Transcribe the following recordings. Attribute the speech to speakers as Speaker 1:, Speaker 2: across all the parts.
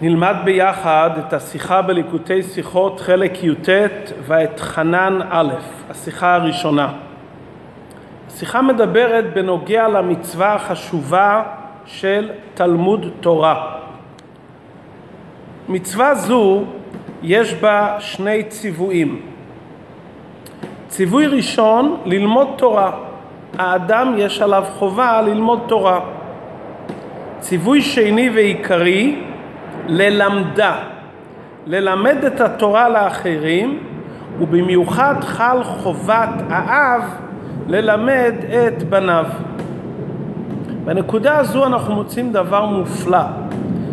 Speaker 1: נלמד ביחד את השיחה בליקוטי שיחות חלק י"ט ואת חנן א', השיחה הראשונה. השיחה מדברת בנוגע למצווה החשובה של תלמוד תורה. מצווה זו יש בה שני ציוויים. ציווי ראשון, ללמוד תורה. האדם יש עליו חובה ללמוד תורה. ציווי שני ועיקרי, ללמדה, ללמד את התורה לאחרים, ובמיוחד חל חובת האב ללמד את בניו. בנקודה הזו אנחנו מוצאים דבר מופלא,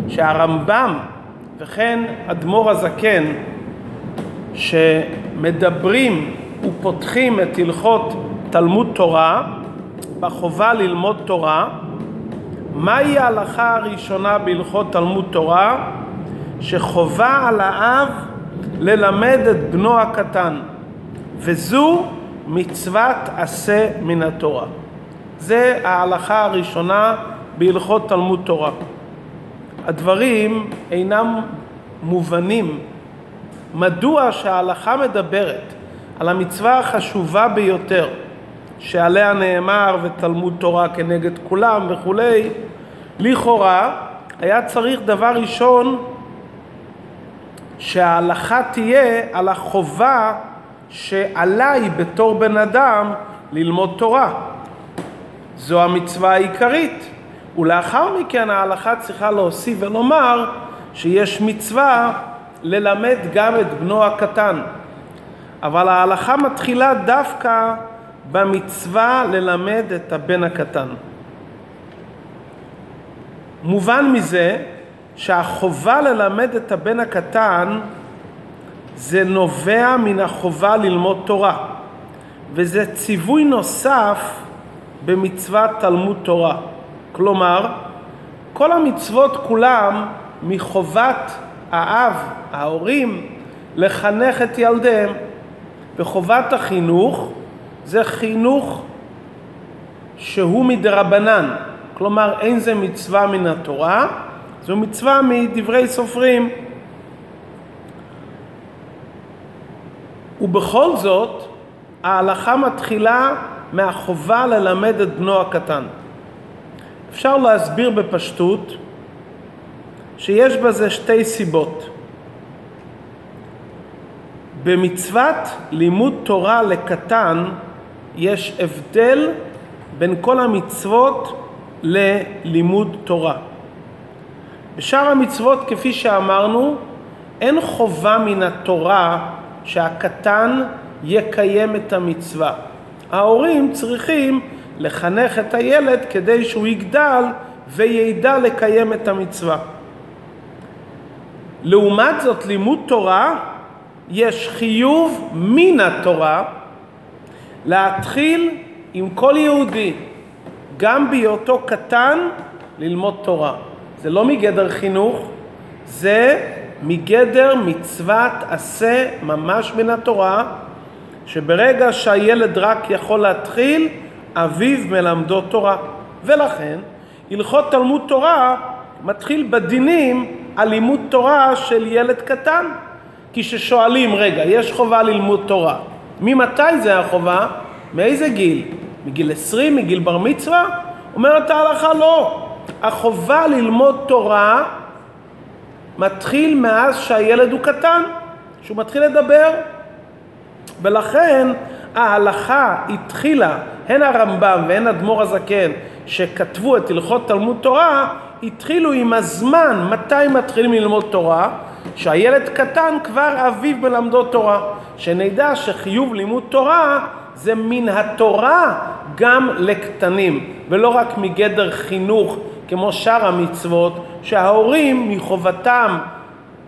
Speaker 1: שהרמב"ם וכן אדמו"ר הזקן שמדברים ופותחים את הלכות תלמוד תורה בחובה ללמוד תורה מהי ההלכה הראשונה בהלכות תלמוד תורה? שחובה על האב ללמד את בנו הקטן וזו מצוות עשה מן התורה. זה ההלכה הראשונה בהלכות תלמוד תורה. הדברים אינם מובנים מדוע שההלכה מדברת על המצווה החשובה ביותר שעליה נאמר ותלמוד תורה כנגד כולם וכולי, לכאורה היה צריך דבר ראשון שההלכה תהיה על החובה שעליי בתור בן אדם ללמוד תורה. זו המצווה העיקרית. ולאחר מכן ההלכה צריכה להוסיף ולומר שיש מצווה ללמד גם את בנו הקטן. אבל ההלכה מתחילה דווקא במצווה ללמד את הבן הקטן. מובן מזה שהחובה ללמד את הבן הקטן זה נובע מן החובה ללמוד תורה וזה ציווי נוסף במצוות תלמוד תורה. כלומר, כל המצוות כולם מחובת האב, ההורים, לחנך את ילדיהם. וחובת החינוך זה חינוך שהוא מדרבנן, כלומר אין זה מצווה מן התורה, זו מצווה מדברי סופרים. ובכל זאת ההלכה מתחילה מהחובה ללמד את בנו הקטן. אפשר להסביר בפשטות שיש בזה שתי סיבות. במצוות לימוד תורה לקטן יש הבדל בין כל המצוות ללימוד תורה. בשאר המצוות, כפי שאמרנו, אין חובה מן התורה שהקטן יקיים את המצווה. ההורים צריכים לחנך את הילד כדי שהוא יגדל וידע לקיים את המצווה. לעומת זאת, לימוד תורה יש חיוב מן התורה להתחיל עם כל יהודי, גם בהיותו קטן, ללמוד תורה. זה לא מגדר חינוך, זה מגדר מצוות עשה ממש מן התורה, שברגע שהילד רק יכול להתחיל, אביו מלמדו תורה. ולכן, הלכות תלמוד תורה מתחיל בדינים על לימוד תורה של ילד קטן. כששואלים, רגע, יש חובה ללמוד תורה, ממתי זה החובה? מאיזה גיל? מגיל 20? מגיל בר מצווה? אומרת ההלכה לא. החובה ללמוד תורה מתחיל מאז שהילד הוא קטן, שהוא מתחיל לדבר. ולכן ההלכה התחילה, הן הרמב"ם והן אדמו"ר הזקן, שכתבו את הלכות תלמוד תורה, התחילו עם הזמן מתי מתחילים ללמוד תורה, שהילד קטן כבר אביו מלמדו תורה. שנדע שחיוב לימוד תורה זה מן התורה גם לקטנים, ולא רק מגדר חינוך כמו שאר המצוות, שההורים מחובתם,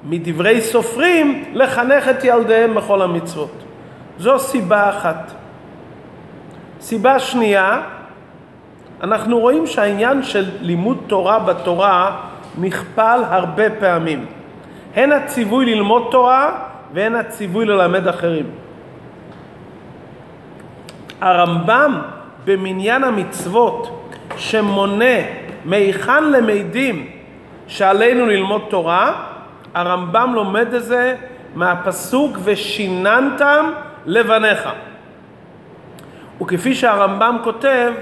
Speaker 1: מדברי סופרים, לחנך את ילדיהם בכל המצוות. זו סיבה אחת. סיבה שנייה, אנחנו רואים שהעניין של לימוד תורה בתורה נכפל הרבה פעמים. הן הציווי ללמוד תורה והן הציווי ללמד אחרים. הרמב"ם במניין המצוות שמונה מהיכן למדים שעלינו ללמוד תורה, הרמב"ם לומד את זה מהפסוק ושיננתם לבניך. וכפי שהרמב"ם כותב,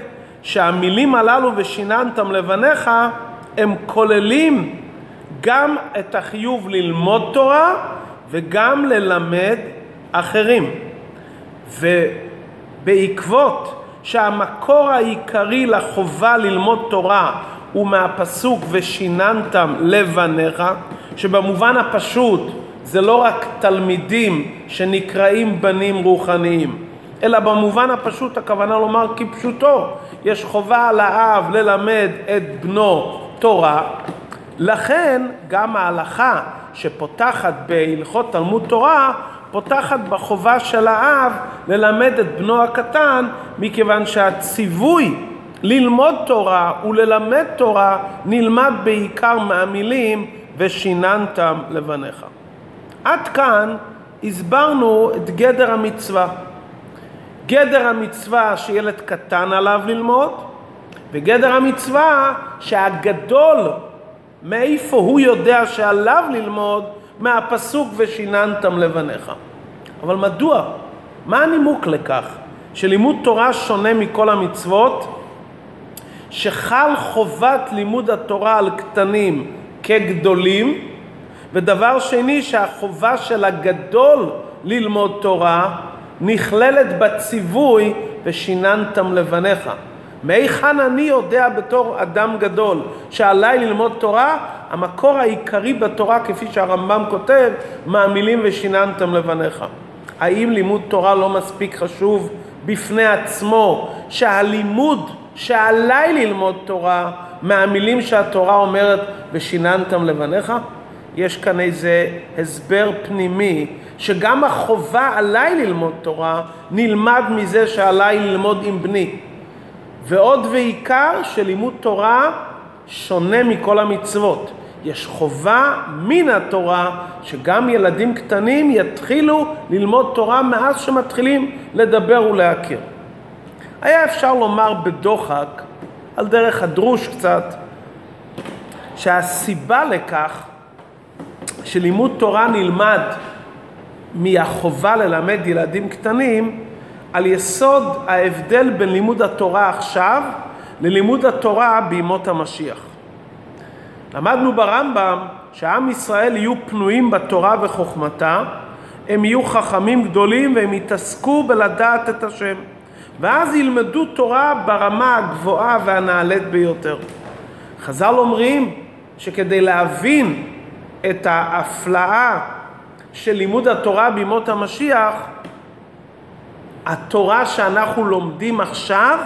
Speaker 1: שהמילים הללו ושיננתם לבניך הם כוללים גם את החיוב ללמוד תורה וגם ללמד אחרים. ובעקבות שהמקור העיקרי לחובה ללמוד תורה הוא מהפסוק ושיננתם לבניך, שבמובן הפשוט זה לא רק תלמידים שנקראים בנים רוחניים, אלא במובן הפשוט הכוונה לומר כפשוטו, יש חובה על האב ללמד את בנו תורה, לכן גם ההלכה שפותחת בהלכות תלמוד תורה פותחת בחובה של האב ללמד את בנו הקטן מכיוון שהציווי ללמוד תורה וללמד תורה נלמד בעיקר מהמילים ושיננתם לבניך. עד כאן הסברנו את גדר המצווה. גדר המצווה שילד קטן עליו ללמוד, וגדר המצווה שהגדול, מאיפה הוא יודע שעליו ללמוד, מהפסוק ושיננתם לבניך. אבל מדוע? מה הנימוק לכך? שלימוד תורה שונה מכל המצוות, שחל חובת לימוד התורה על קטנים כגדולים, ודבר שני שהחובה של הגדול ללמוד תורה נכללת בציווי ושיננתם לבניך. מהיכן אני יודע בתור אדם גדול שעליי ללמוד תורה? המקור העיקרי בתורה, כפי שהרמב"ם כותב, מהמילים ושיננתם לבניך. האם לימוד תורה לא מספיק חשוב בפני עצמו, שהלימוד שעליי ללמוד תורה, מהמילים שהתורה אומרת ושיננתם לבניך? יש כאן איזה הסבר פנימי שגם החובה עליי ללמוד תורה נלמד מזה שעליי ללמוד עם בני. ועוד ועיקר שלימוד תורה שונה מכל המצוות. יש חובה מן התורה שגם ילדים קטנים יתחילו ללמוד תורה מאז שמתחילים לדבר ולהכיר. היה אפשר לומר בדוחק, על דרך הדרוש קצת, שהסיבה לכך שלימוד תורה נלמד מהחובה ללמד ילדים קטנים על יסוד ההבדל בין לימוד התורה עכשיו ללימוד התורה בימות המשיח. למדנו ברמב"ם שעם ישראל יהיו פנויים בתורה וחוכמתה, הם יהיו חכמים גדולים והם יתעסקו בלדעת את השם. ואז ילמדו תורה ברמה הגבוהה והנעלית ביותר. חז"ל אומרים שכדי להבין את ההפלאה של לימוד התורה בימות המשיח, התורה שאנחנו לומדים עכשיו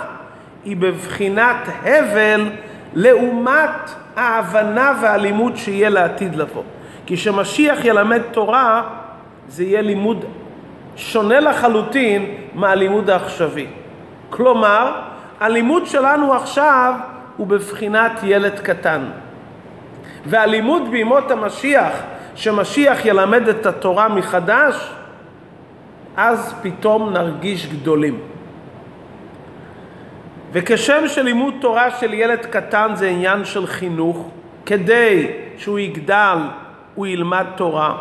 Speaker 1: היא בבחינת הבל לעומת ההבנה והלימוד שיהיה לעתיד לבוא. כי כשמשיח ילמד תורה זה יהיה לימוד שונה לחלוטין מהלימוד העכשווי. כלומר, הלימוד שלנו עכשיו הוא בבחינת ילד קטן. והלימוד בימות המשיח, שמשיח ילמד את התורה מחדש, אז פתאום נרגיש גדולים. וכשם שלימוד תורה של ילד קטן זה עניין של חינוך, כדי שהוא יגדל, הוא ילמד תורה,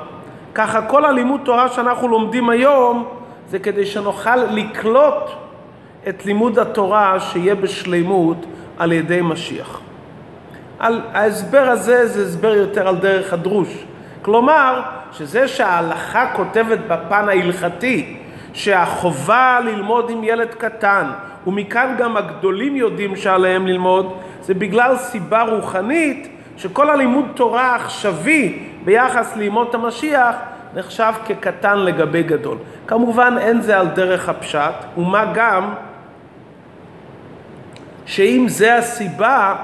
Speaker 1: ככה כל הלימוד תורה שאנחנו לומדים היום זה כדי שנוכל לקלוט את לימוד התורה שיהיה בשלימות על ידי משיח. על ההסבר הזה זה הסבר יותר על דרך הדרוש. כלומר, שזה שההלכה כותבת בפן ההלכתי שהחובה ללמוד עם ילד קטן, ומכאן גם הגדולים יודעים שעליהם ללמוד, זה בגלל סיבה רוחנית שכל הלימוד תורה העכשווי ביחס לימות המשיח נחשב כקטן לגבי גדול. כמובן אין זה על דרך הפשט, ומה גם שאם זה הסיבה,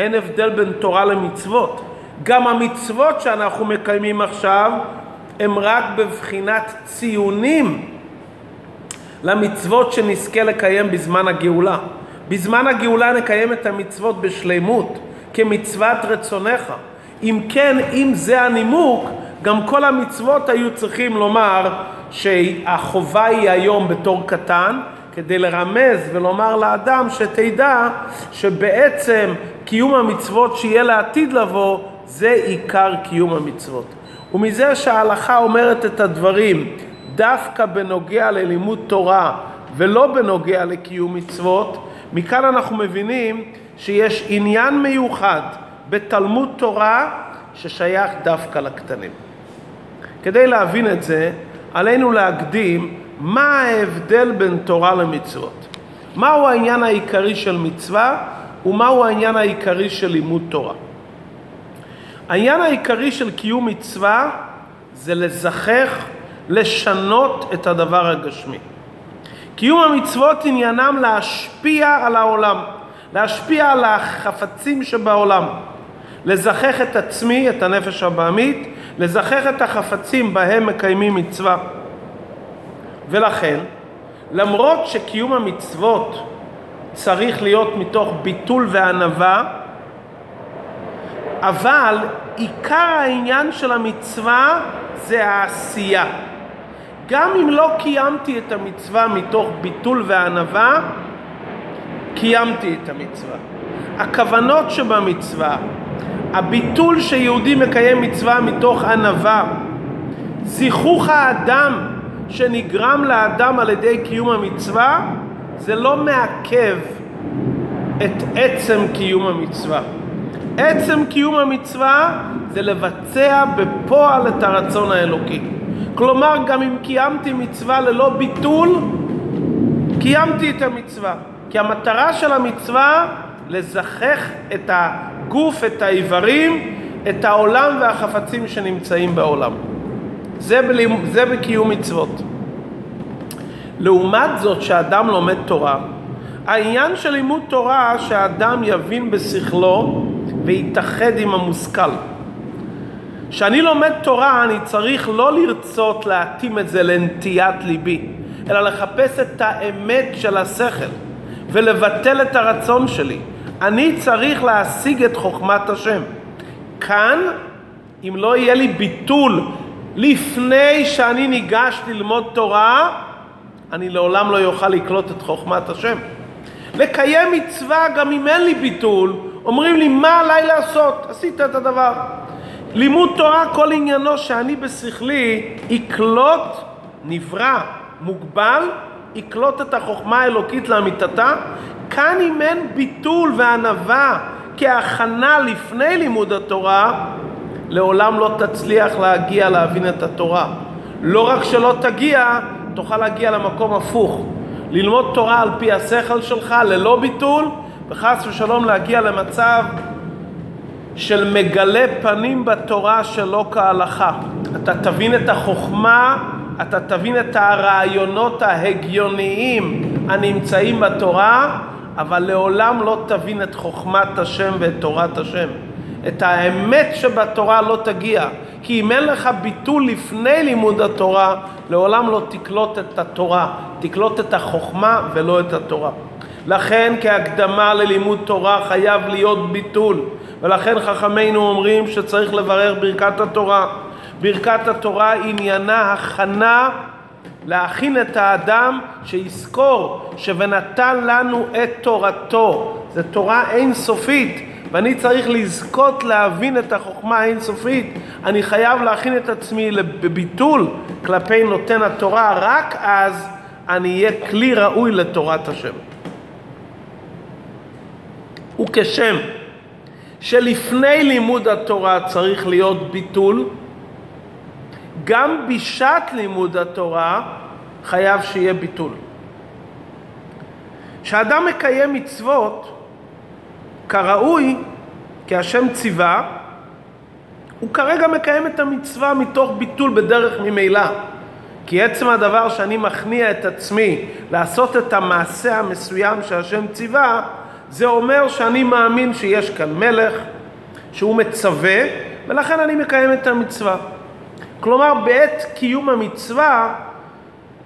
Speaker 1: אין הבדל בין תורה למצוות. גם המצוות שאנחנו מקיימים עכשיו הם רק בבחינת ציונים למצוות שנזכה לקיים בזמן הגאולה. בזמן הגאולה נקיים את המצוות בשלימות, כמצוות רצונך. אם כן, אם זה הנימוק, גם כל המצוות היו צריכים לומר שהחובה היא היום בתור קטן, כדי לרמז ולומר לאדם שתדע שבעצם קיום המצוות שיהיה לעתיד לבוא זה עיקר קיום המצוות. ומזה שההלכה אומרת את הדברים דווקא בנוגע ללימוד תורה ולא בנוגע לקיום מצוות, מכאן אנחנו מבינים שיש עניין מיוחד בתלמוד תורה ששייך דווקא לקטנים. כדי להבין את זה, עלינו להקדים מה ההבדל בין תורה למצוות. מהו העניין העיקרי של מצווה ומהו העניין העיקרי של לימוד תורה. העניין העיקרי של קיום מצווה זה לזכך, לשנות את הדבר הגשמי. קיום המצוות עניינם להשפיע על העולם, להשפיע על החפצים שבעולם, לזכך את עצמי, את הנפש הבעמית, לזכך את החפצים בהם מקיימים מצווה. ולכן, למרות שקיום המצוות צריך להיות מתוך ביטול וענווה, אבל עיקר העניין של המצווה זה העשייה. גם אם לא קיימתי את המצווה מתוך ביטול וענווה, קיימתי את המצווה. הכוונות שבמצווה, הביטול שיהודי מקיים מצווה מתוך ענווה, זיכוך האדם שנגרם לאדם על ידי קיום המצווה, זה לא מעכב את עצם קיום המצווה. עצם קיום המצווה זה לבצע בפועל את הרצון האלוקי. כלומר, גם אם קיימתי מצווה ללא ביטול, קיימתי את המצווה. כי המטרה של המצווה לזכך את הגוף, את האיברים, את העולם והחפצים שנמצאים בעולם. זה, בלימ... זה בקיום מצוות. לעומת זאת, שאדם לומד תורה, העניין של לימוד תורה שהאדם יבין בשכלו ויתאחד עם המושכל. כשאני לומד תורה אני צריך לא לרצות להתאים את זה לנטיית ליבי, אלא לחפש את האמת של השכל ולבטל את הרצון שלי. אני צריך להשיג את חוכמת השם. כאן, אם לא יהיה לי ביטול לפני שאני ניגש ללמוד תורה, אני לעולם לא יוכל לקלוט את חוכמת השם. לקיים מצווה גם אם אין לי ביטול, אומרים לי מה עליי לעשות, עשית את הדבר. לימוד תורה כל עניינו שאני בשכלי יקלוט, נברא, מוגבל, יקלוט את החוכמה האלוקית לאמיתתה. כאן אם אין ביטול וענווה כהכנה לפני לימוד התורה, לעולם לא תצליח להגיע להבין את התורה. לא רק שלא תגיע, תוכל להגיע למקום הפוך. ללמוד תורה על פי השכל שלך ללא ביטול, וחס ושלום להגיע למצב של מגלה פנים בתורה שלא כהלכה. אתה תבין את החוכמה, אתה תבין את הרעיונות ההגיוניים הנמצאים בתורה, אבל לעולם לא תבין את חוכמת השם ואת תורת השם. את האמת שבתורה לא תגיע. כי אם אין לך ביטול לפני לימוד התורה, לעולם לא תקלוט את התורה, תקלוט את החוכמה ולא את התורה. לכן כהקדמה ללימוד תורה חייב להיות ביטול, ולכן חכמינו אומרים שצריך לברר ברכת התורה. ברכת התורה עניינה הכנה להכין את האדם שיזכור ש"ונתן לנו את תורתו". זו תורה אינסופית. ואני צריך לזכות להבין את החוכמה האינסופית, אני חייב להכין את עצמי בביטול כלפי נותן התורה, רק אז אני אהיה כלי ראוי לתורת השם. וכשם שלפני לימוד התורה צריך להיות ביטול, גם בשעת לימוד התורה חייב שיהיה ביטול. כשאדם מקיים מצוות, כראוי, כי השם ציווה, הוא כרגע מקיים את המצווה מתוך ביטול בדרך ממילא. כי עצם הדבר שאני מכניע את עצמי לעשות את המעשה המסוים שהשם ציווה, זה אומר שאני מאמין שיש כאן מלך, שהוא מצווה, ולכן אני מקיים את המצווה. כלומר, בעת קיום המצווה,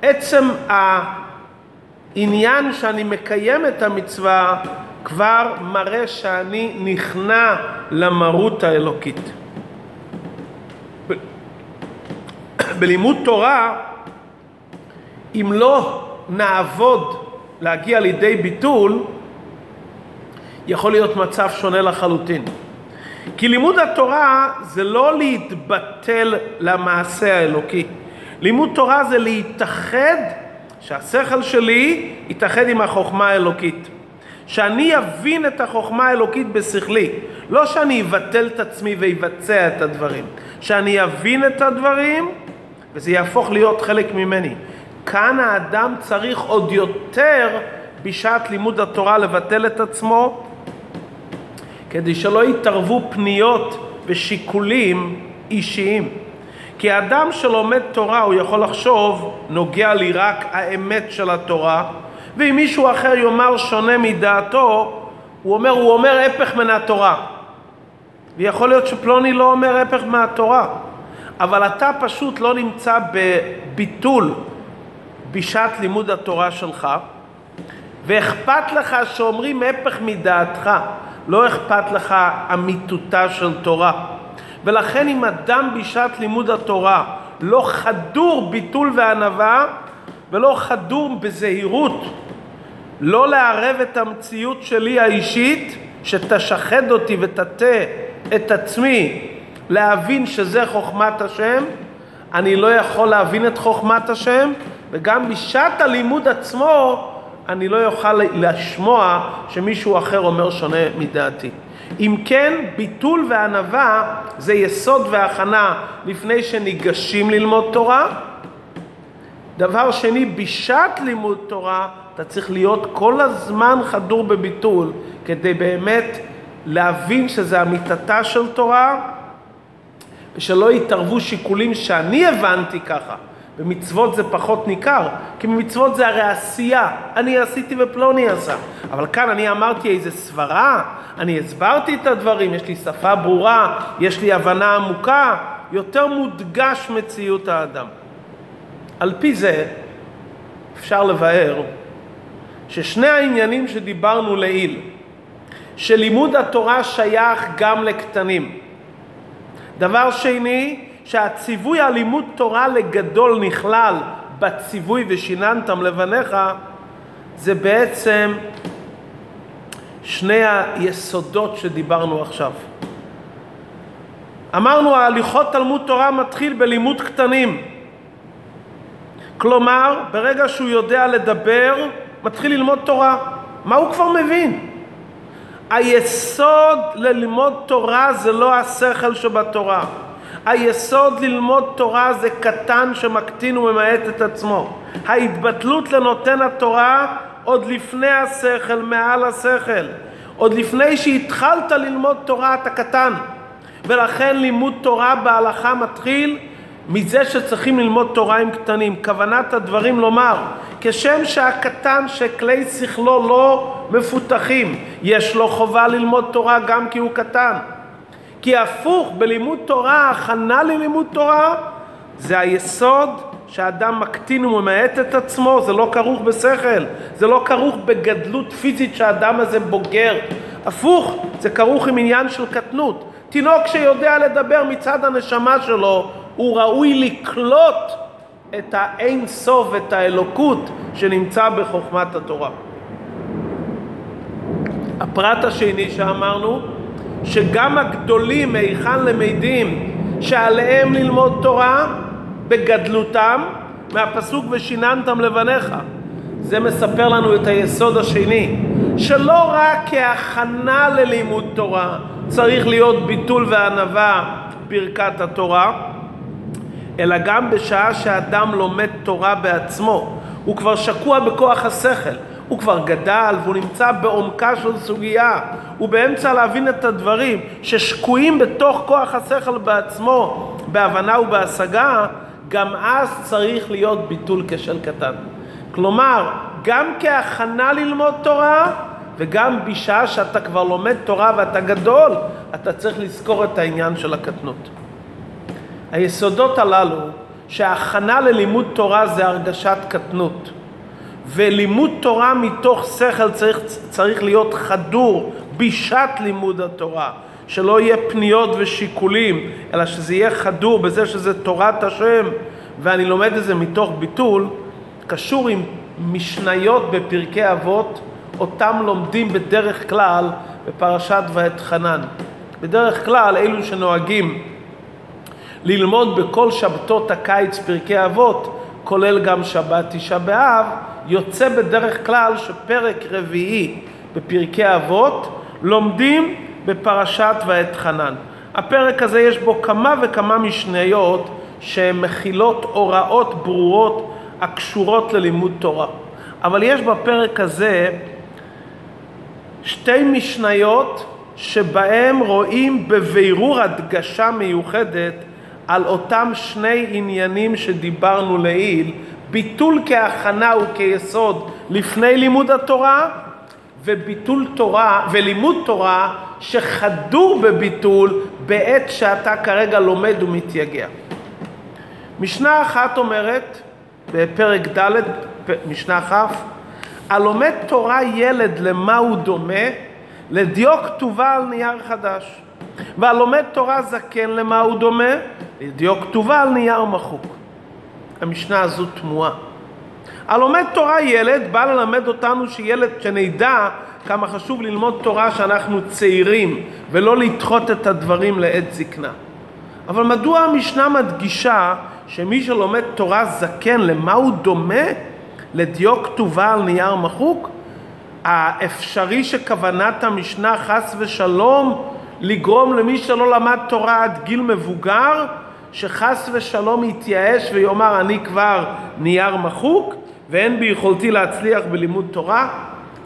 Speaker 1: עצם העניין שאני מקיים את המצווה כבר מראה שאני נכנע למרות האלוקית. בלימוד תורה, אם לא נעבוד להגיע לידי ביטול, יכול להיות מצב שונה לחלוטין. כי לימוד התורה זה לא להתבטל למעשה האלוקי. לימוד תורה זה להתאחד, שהשכל שלי יתאחד עם החוכמה האלוקית. שאני אבין את החוכמה האלוקית בשכלי. לא שאני אבטל את עצמי ויבצע את הדברים. שאני אבין את הדברים וזה יהפוך להיות חלק ממני. כאן האדם צריך עוד יותר בשעת לימוד התורה לבטל את עצמו כדי שלא יתערבו פניות ושיקולים אישיים. כי האדם שלומד תורה הוא יכול לחשוב נוגע לי רק האמת של התורה ואם מישהו אחר יאמר שונה מדעתו הוא אומר, הוא אומר הפך מן התורה ויכול להיות שפלוני לא אומר הפך מהתורה אבל אתה פשוט לא נמצא בביטול בשעת לימוד התורה שלך ואכפת לך שאומרים הפך מדעתך לא אכפת לך אמיתותה של תורה. ולכן אם אדם בשעת לימוד התורה לא חדור ביטול וענווה ולא חדור בזהירות, לא לערב את המציאות שלי האישית שתשחד אותי ותטה את עצמי להבין שזה חוכמת השם, אני לא יכול להבין את חוכמת השם וגם בשעת הלימוד עצמו אני לא אוכל לשמוע שמישהו אחר אומר שונה מדעתי. אם כן, ביטול וענווה זה יסוד והכנה לפני שניגשים ללמוד תורה. דבר שני, בשעת לימוד תורה אתה צריך להיות כל הזמן חדור בביטול כדי באמת להבין שזה אמיתתה של תורה ושלא יתערבו שיקולים שאני הבנתי ככה. במצוות זה פחות ניכר, כי במצוות זה הרי עשייה, אני עשיתי ופלוני עשה. אבל כאן אני אמרתי איזה סברה, אני הסברתי את הדברים, יש לי שפה ברורה, יש לי הבנה עמוקה, יותר מודגש מציאות האדם. על פי זה אפשר לבאר ששני העניינים שדיברנו לעיל, שלימוד התורה שייך גם לקטנים. דבר שני, שהציווי על לימוד תורה לגדול נכלל בציווי ושיננתם לבניך, זה בעצם שני היסודות שדיברנו עכשיו. אמרנו ההליכות תלמוד תורה מתחיל בלימוד קטנים. כלומר, ברגע שהוא יודע לדבר, מתחיל ללמוד תורה. מה הוא כבר מבין? היסוד ללמוד תורה זה לא השכל שבתורה. היסוד ללמוד תורה זה קטן שמקטין וממעט את עצמו. ההתבטלות לנותן התורה עוד לפני השכל, מעל השכל. עוד לפני שהתחלת ללמוד תורה אתה קטן. ולכן לימוד תורה בהלכה מתחיל מזה שצריכים ללמוד תורה עם קטנים. כוונת הדברים לומר, כשם שהקטן שכלי שכלו לא מפותחים, יש לו חובה ללמוד תורה גם כי הוא קטן. כי הפוך, בלימוד תורה, הכנה ללימוד תורה, זה היסוד שהאדם מקטין וממעט את עצמו, זה לא כרוך בשכל, זה לא כרוך בגדלות פיזית שהאדם הזה בוגר. הפוך, זה כרוך עם עניין של קטנות. תינוק שיודע לדבר מצד הנשמה שלו, הוא ראוי לקלוט את האין סוף, את האלוקות שנמצא בחוכמת התורה. הפרט השני שאמרנו, שגם הגדולים מהיכן למדים שעליהם ללמוד תורה בגדלותם מהפסוק ושיננתם לבניך. זה מספר לנו את היסוד השני, שלא רק כהכנה ללימוד תורה צריך להיות ביטול וענווה ברכת התורה, אלא גם בשעה שאדם לומד תורה בעצמו, הוא כבר שקוע בכוח השכל. הוא כבר גדל והוא נמצא בעומקה של סוגיה, הוא באמצע להבין את הדברים ששקועים בתוך כוח השכל בעצמו, בהבנה ובהשגה, גם אז צריך להיות ביטול כשל קטן. כלומר, גם כהכנה ללמוד תורה וגם בשעה שאתה כבר לומד תורה ואתה גדול, אתה צריך לזכור את העניין של הקטנות. היסודות הללו, שההכנה ללימוד תורה זה הרגשת קטנות. ולימוד תורה מתוך שכל צריך, צריך להיות חדור בשעת לימוד התורה, שלא יהיה פניות ושיקולים, אלא שזה יהיה חדור בזה שזה תורת השם, ואני לומד את זה מתוך ביטול, קשור עם משניות בפרקי אבות, אותם לומדים בדרך כלל בפרשת ואתחנן. בדרך כלל אלו שנוהגים ללמוד בכל שבתות הקיץ פרקי אבות, כולל גם שבת תשעה באב, יוצא בדרך כלל שפרק רביעי בפרקי אבות לומדים בפרשת ואת חנן. הפרק הזה יש בו כמה וכמה משניות שמכילות הוראות ברורות הקשורות ללימוד תורה. אבל יש בפרק הזה שתי משניות שבהם רואים בבירור הדגשה מיוחדת על אותם שני עניינים שדיברנו לעיל, ביטול כהכנה וכיסוד לפני לימוד התורה וביטול תורה ולימוד תורה שחדור בביטול בעת שאתה כרגע לומד ומתייגע. משנה אחת אומרת בפרק ד', משנה כ', הלומד תורה ילד למה הוא דומה? לדיו כתובה על נייר חדש. והלומד תורה זקן למה הוא דומה? לדיו כתובה על נייר מחוק. המשנה הזו תמוהה. הלומד תורה ילד בא ללמד אותנו שילד, שנדע כמה חשוב ללמוד תורה שאנחנו צעירים ולא לדחות את הדברים לעת זקנה. אבל מדוע המשנה מדגישה שמי שלומד תורה זקן, למה הוא דומה? לדיו כתובה על נייר מחוק? האפשרי שכוונת המשנה חס ושלום לגרום למי שלא למד תורה עד גיל מבוגר, שחס ושלום יתייאש ויאמר אני כבר נייר מחוק ואין ביכולתי להצליח בלימוד תורה?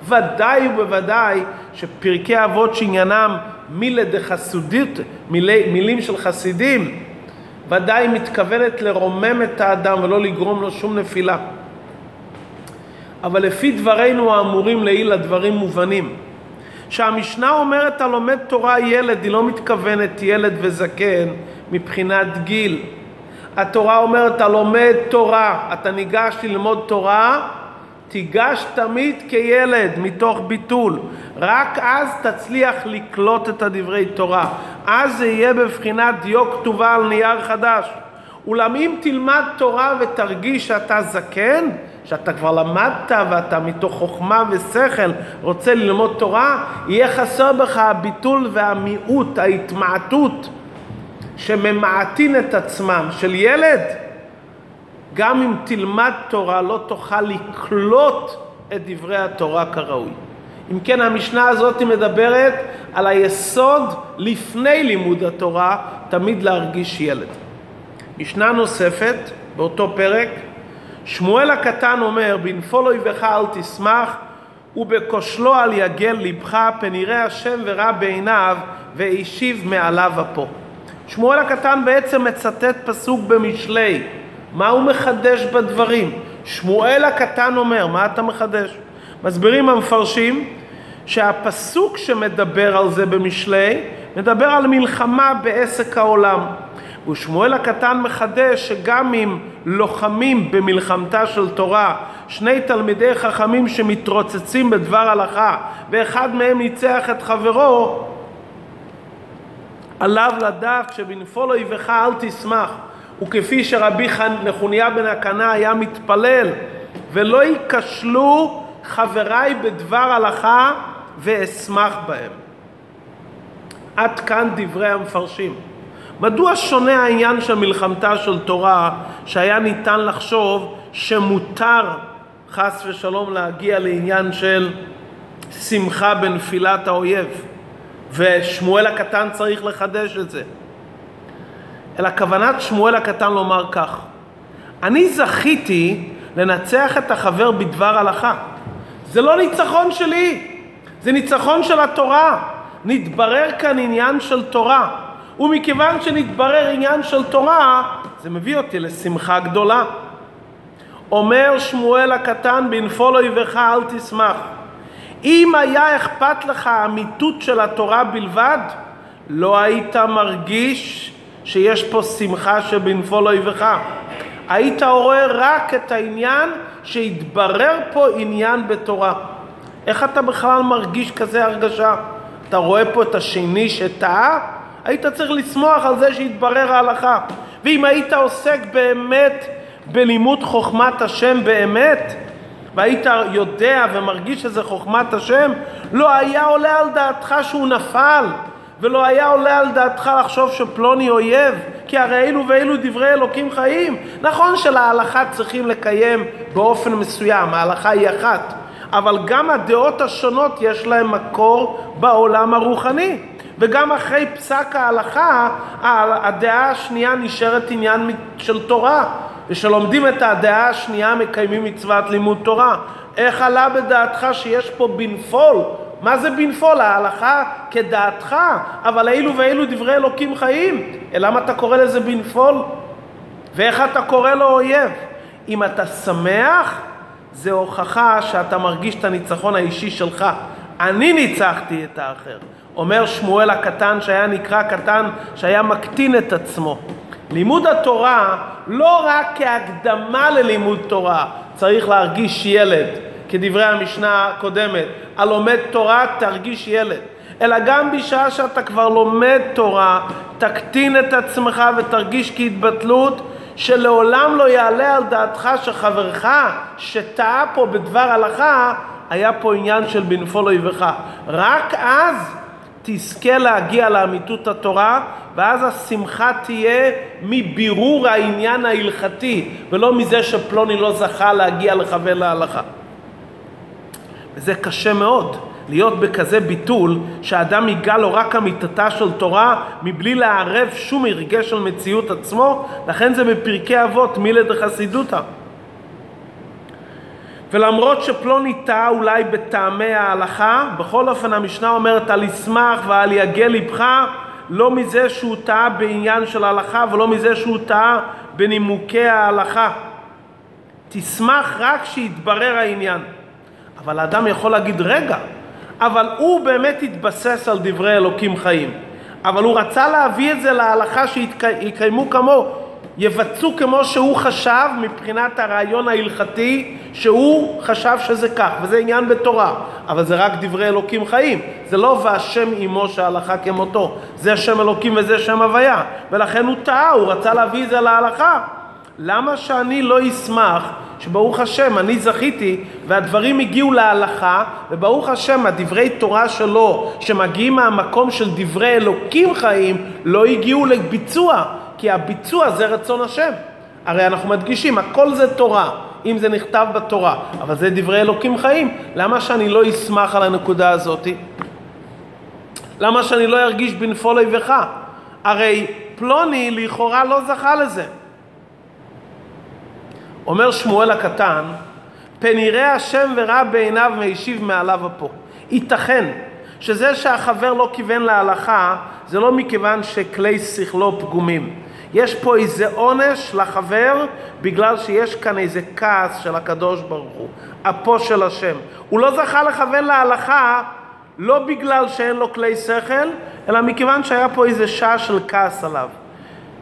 Speaker 1: ודאי ובוודאי שפרקי אבות שעניינם מילה דחסודית, מילי, מילים של חסידים, ודאי מתכוונת לרומם את האדם ולא לגרום לו שום נפילה. אבל לפי דברינו האמורים לעיל הדברים מובנים. שהמשנה אומרת הלומד תורה ילד, היא לא מתכוונת ילד וזקן מבחינת גיל. התורה אומרת הלומד תורה, אתה ניגש ללמוד תורה, תיגש תמיד כילד מתוך ביטול. רק אז תצליח לקלוט את הדברי תורה. אז זה יהיה בבחינת דיו כתובה על נייר חדש. אולם אם תלמד תורה ותרגיש שאתה זקן, שאתה כבר למדת ואתה מתוך חוכמה ושכל רוצה ללמוד תורה, יהיה חסר בך הביטול והמיעוט, ההתמעטות שממעטין את עצמם של ילד. גם אם תלמד תורה לא תוכל לקלוט את דברי התורה כראוי. אם כן, המשנה הזאת מדברת על היסוד לפני לימוד התורה, תמיד להרגיש ילד. משנה נוספת, באותו פרק, שמואל הקטן אומר, בנפול אויבך אל תשמח, ובכושלו אל יגל לבך, פן יראה השם ורע בעיניו, והשיב מעליו אפו. שמואל הקטן בעצם מצטט פסוק במשלי. מה הוא מחדש בדברים? שמואל הקטן אומר, מה אתה מחדש? מסבירים המפרשים שהפסוק שמדבר על זה במשלי, מדבר על מלחמה בעסק העולם. ושמואל הקטן מחדש שגם אם לוחמים במלחמתה של תורה שני תלמידי חכמים שמתרוצצים בדבר הלכה ואחד מהם ניצח את חברו עליו לדעת שבנפול אויבך אל תשמח וכפי שרבי נחוניה בן הקנה היה מתפלל ולא ייכשלו חבריי בדבר הלכה ואשמח בהם. עד כאן דברי המפרשים. מדוע שונה העניין של מלחמתה של תורה שהיה ניתן לחשוב שמותר חס ושלום להגיע לעניין של שמחה בנפילת האויב ושמואל הקטן צריך לחדש את זה? אלא כוונת שמואל הקטן לומר כך אני זכיתי לנצח את החבר בדבר הלכה. זה לא ניצחון שלי זה ניצחון של התורה. נתברר כאן עניין של תורה ומכיוון שנתברר עניין של תורה, זה מביא אותי לשמחה גדולה. אומר שמואל הקטן, בנפול אויבך אל תשמח. אם היה אכפת לך האמיתות של התורה בלבד, לא היית מרגיש שיש פה שמחה שבנפול אויבך. היית רואה רק את העניין שהתברר פה עניין בתורה. איך אתה בכלל מרגיש כזה הרגשה? אתה רואה פה את השני שטעה? היית צריך לשמוח על זה שהתברר ההלכה. ואם היית עוסק באמת בלימוד חוכמת השם באמת, והיית יודע ומרגיש שזה חוכמת השם, לא היה עולה על דעתך שהוא נפל ולא היה עולה על דעתך לחשוב שפלוני אויב, כי הרי אלו ואלו דברי אלוקים חיים. נכון שלהלכה צריכים לקיים באופן מסוים, ההלכה היא אחת, אבל גם הדעות השונות יש להן מקור בעולם הרוחני. וגם אחרי פסק ההלכה, הדעה השנייה נשארת עניין של תורה, ושלומדים את הדעה השנייה מקיימים מצוות לימוד תורה. איך עלה בדעתך שיש פה בנפול? מה זה בנפול? ההלכה כדעתך, אבל אילו ואילו דברי אלוקים חיים. למה אתה קורא לזה בנפול? ואיך אתה קורא לו אויב? אם אתה שמח, זה הוכחה שאתה מרגיש את הניצחון האישי שלך. אני ניצחתי את האחר. אומר שמואל הקטן שהיה נקרא קטן, שהיה מקטין את עצמו. לימוד התורה לא רק כהקדמה ללימוד תורה צריך להרגיש ילד, כדברי המשנה הקודמת, הלומד תורה תרגיש ילד, אלא גם בשעה שאתה כבר לומד תורה, תקטין את עצמך ותרגיש כהתבטלות שלעולם לא יעלה על דעתך שחברך שטעה פה בדבר הלכה, היה פה עניין של בנפול אויבך. רק אז תזכה להגיע לאמיתות התורה, ואז השמחה תהיה מבירור העניין ההלכתי, ולא מזה שפלוני לא זכה להגיע לכוון להלכה. וזה קשה מאוד, להיות בכזה ביטול, שהאדם ייגע לו רק אמיתתה של תורה, מבלי לערב שום הרגש של מציאות עצמו, לכן זה בפרקי אבות, מילה דחסידותא. ולמרות שפלוני טעה אולי בטעמי ההלכה, בכל אופן המשנה אומרת על ישמח ועל יגל לבך, לא מזה שהוא טעה בעניין של ההלכה ולא מזה שהוא טעה בנימוקי ההלכה. תשמח רק כשיתברר העניין. אבל האדם יכול להגיד, רגע, אבל הוא באמת התבסס על דברי אלוקים חיים. אבל הוא רצה להביא את זה להלכה שיקיימו כמוהו. יבצעו כמו שהוא חשב מבחינת הרעיון ההלכתי שהוא חשב שזה כך, וזה עניין בתורה, אבל זה רק דברי אלוקים חיים, זה לא והשם עמו שהלכה כמותו, זה שם אלוקים וזה שם הוויה, ולכן הוא טעה, הוא רצה להביא את זה להלכה. למה שאני לא אשמח שברוך השם אני זכיתי והדברים הגיעו להלכה וברוך השם הדברי תורה שלו שמגיעים מהמקום של דברי אלוקים חיים לא הגיעו לביצוע כי הביצוע זה רצון השם. הרי אנחנו מדגישים, הכל זה תורה, אם זה נכתב בתורה, אבל זה דברי אלוקים חיים. למה שאני לא אשמח על הנקודה הזאת? למה שאני לא ארגיש בנפול איבך? הרי פלוני לכאורה לא זכה לזה. אומר שמואל הקטן, פן יראה השם ורע בעיניו והשיב מעליו אפו. ייתכן שזה שהחבר לא כיוון להלכה, זה לא מכיוון שכלי שכלו פגומים. יש פה איזה עונש לחבר בגלל שיש כאן איזה כעס של הקדוש ברוך הוא, אפו של השם. הוא לא זכה לכוון להלכה לא בגלל שאין לו כלי שכל, אלא מכיוון שהיה פה איזה שעה של כעס עליו.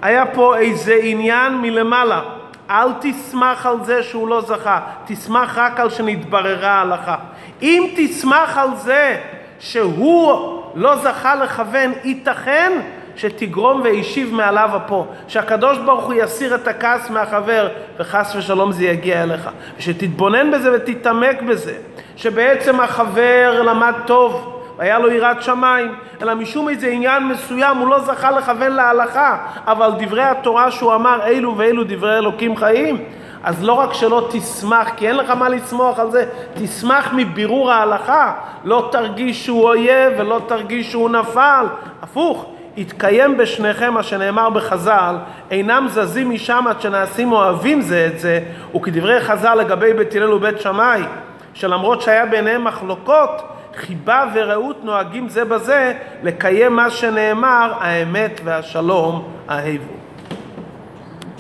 Speaker 1: היה פה איזה עניין מלמעלה. אל תשמח על זה שהוא לא זכה, תשמח רק על שנתבררה ההלכה. אם תשמח על זה שהוא לא זכה לכוון, ייתכן שתגרום והשיב מעליו אפו, שהקדוש ברוך הוא יסיר את הכעס מהחבר וחס ושלום זה יגיע אליך, ושתתבונן בזה ותתעמק בזה, שבעצם החבר למד טוב והיה לו יראת שמיים, אלא משום איזה עניין מסוים הוא לא זכה לכוון להלכה, אבל דברי התורה שהוא אמר אילו ואילו דברי אלוקים חיים, אז לא רק שלא תשמח, כי אין לך מה לשמוח על זה, תשמח מבירור ההלכה, לא תרגיש שהוא אויב ולא תרגיש שהוא נפל, הפוך, יתקיים בשניכם מה שנאמר בחז"ל, אינם זזים משם עד שנעשים אוהבים זה את זה, וכדברי חז"ל לגבי בית הלל ובית שמאי, שלמרות שהיה ביניהם מחלוקות, חיבה ורעות נוהגים זה בזה לקיים מה שנאמר, האמת והשלום אהבו.